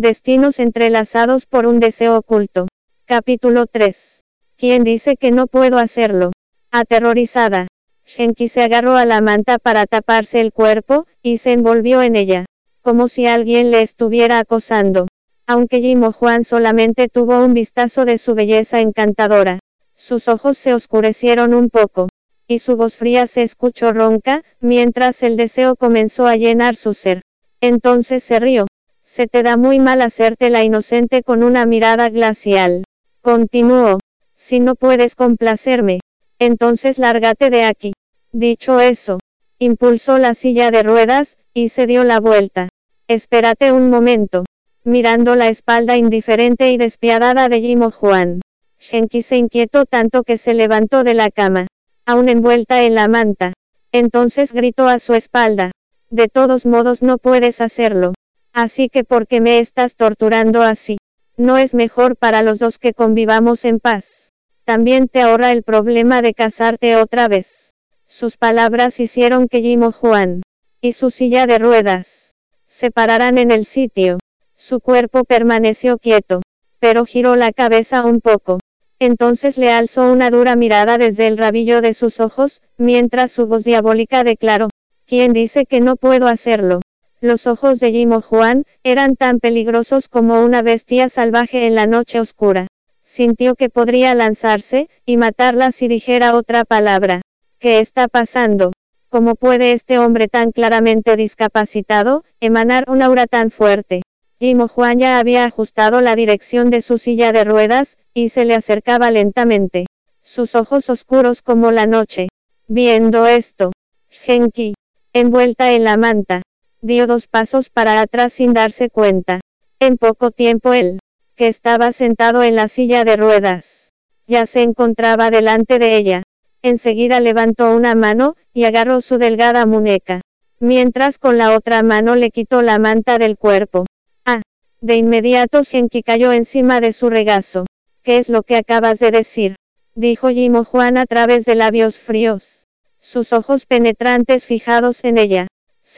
Destinos entrelazados por un deseo oculto. Capítulo 3. ¿Quién dice que no puedo hacerlo? Aterrorizada. Shenki se agarró a la manta para taparse el cuerpo, y se envolvió en ella. Como si alguien le estuviera acosando. Aunque Jimo Juan solamente tuvo un vistazo de su belleza encantadora. Sus ojos se oscurecieron un poco. Y su voz fría se escuchó ronca, mientras el deseo comenzó a llenar su ser. Entonces se rió. Se te da muy mal hacerte la inocente con una mirada glacial. Continuó. Si no puedes complacerme, entonces lárgate de aquí. Dicho eso, impulsó la silla de ruedas, y se dio la vuelta. Espérate un momento. Mirando la espalda indiferente y despiadada de Jimo Juan. Shenki se inquietó tanto que se levantó de la cama, aún envuelta en la manta. Entonces gritó a su espalda. De todos modos no puedes hacerlo. Así que ¿por qué me estás torturando así? No es mejor para los dos que convivamos en paz. También te ahorra el problema de casarte otra vez. Sus palabras hicieron que Jimo Juan y su silla de ruedas se pararan en el sitio. Su cuerpo permaneció quieto, pero giró la cabeza un poco. Entonces le alzó una dura mirada desde el rabillo de sus ojos, mientras su voz diabólica declaró, ¿quién dice que no puedo hacerlo? Los ojos de Jimo Juan, eran tan peligrosos como una bestia salvaje en la noche oscura. Sintió que podría lanzarse, y matarla si dijera otra palabra. ¿Qué está pasando? ¿Cómo puede este hombre tan claramente discapacitado, emanar un aura tan fuerte? Jimo Juan ya había ajustado la dirección de su silla de ruedas, y se le acercaba lentamente. Sus ojos oscuros como la noche. Viendo esto, Shenki, envuelta en la manta, dio dos pasos para atrás sin darse cuenta. En poco tiempo él, que estaba sentado en la silla de ruedas, ya se encontraba delante de ella. Enseguida levantó una mano, y agarró su delgada muñeca, mientras con la otra mano le quitó la manta del cuerpo. Ah, de inmediato Shenki cayó encima de su regazo. ¿Qué es lo que acabas de decir? Dijo Jimo Juan a través de labios fríos. Sus ojos penetrantes fijados en ella.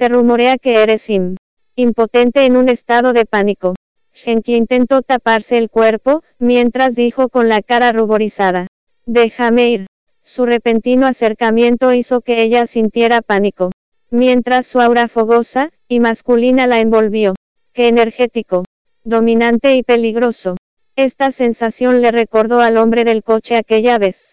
Se rumorea que eres im, impotente en un estado de pánico. Shenki intentó taparse el cuerpo, mientras dijo con la cara ruborizada. Déjame ir. Su repentino acercamiento hizo que ella sintiera pánico. Mientras su aura fogosa y masculina la envolvió. Qué energético, dominante y peligroso. Esta sensación le recordó al hombre del coche aquella vez.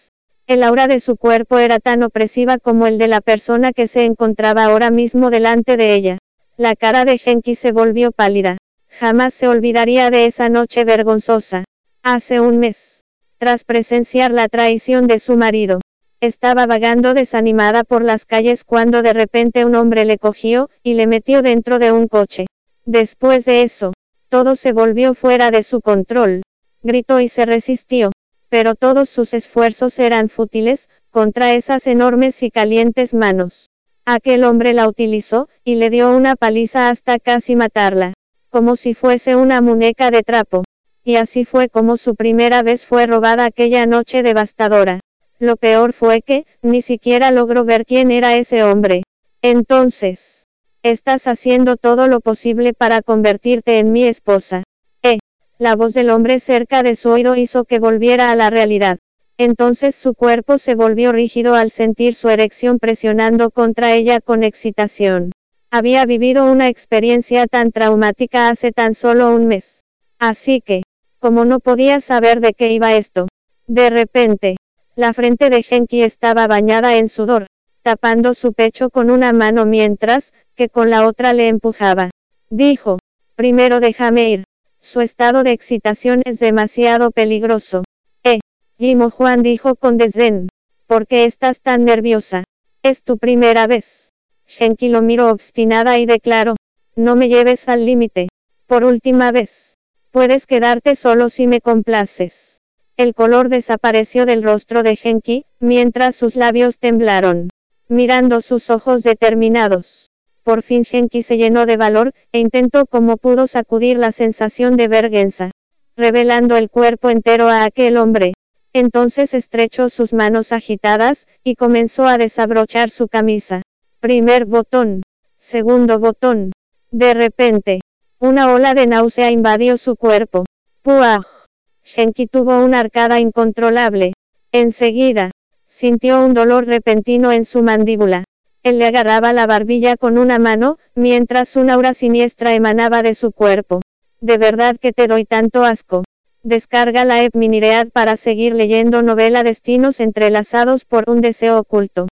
El aura de su cuerpo era tan opresiva como el de la persona que se encontraba ahora mismo delante de ella. La cara de Genki se volvió pálida. Jamás se olvidaría de esa noche vergonzosa. Hace un mes. Tras presenciar la traición de su marido. Estaba vagando desanimada por las calles cuando de repente un hombre le cogió, y le metió dentro de un coche. Después de eso, todo se volvió fuera de su control. Gritó y se resistió pero todos sus esfuerzos eran fútiles, contra esas enormes y calientes manos. Aquel hombre la utilizó, y le dio una paliza hasta casi matarla, como si fuese una muñeca de trapo. Y así fue como su primera vez fue robada aquella noche devastadora. Lo peor fue que, ni siquiera logró ver quién era ese hombre. Entonces, estás haciendo todo lo posible para convertirte en mi esposa. La voz del hombre cerca de su oído hizo que volviera a la realidad. Entonces su cuerpo se volvió rígido al sentir su erección presionando contra ella con excitación. Había vivido una experiencia tan traumática hace tan solo un mes. Así que, como no podía saber de qué iba esto, de repente, la frente de Genki estaba bañada en sudor, tapando su pecho con una mano mientras, que con la otra le empujaba. Dijo, primero déjame ir. Su estado de excitación es demasiado peligroso. Eh, Jimo Juan dijo con desdén. ¿Por qué estás tan nerviosa? Es tu primera vez. Shenki lo miró obstinada y declaró. No me lleves al límite. Por última vez. Puedes quedarte solo si me complaces. El color desapareció del rostro de Shenki, mientras sus labios temblaron. Mirando sus ojos determinados. Por fin Shenki se llenó de valor, e intentó como pudo sacudir la sensación de vergüenza, revelando el cuerpo entero a aquel hombre. Entonces estrechó sus manos agitadas, y comenzó a desabrochar su camisa. Primer botón. Segundo botón. De repente, Una ola de náusea invadió su cuerpo. ¡Puah! Shenki tuvo una arcada incontrolable. Enseguida, sintió un dolor repentino en su mandíbula. Le agarraba la barbilla con una mano, mientras una aura siniestra emanaba de su cuerpo. De verdad que te doy tanto asco. Descarga la app Miniread para seguir leyendo novela Destinos entrelazados por un deseo oculto.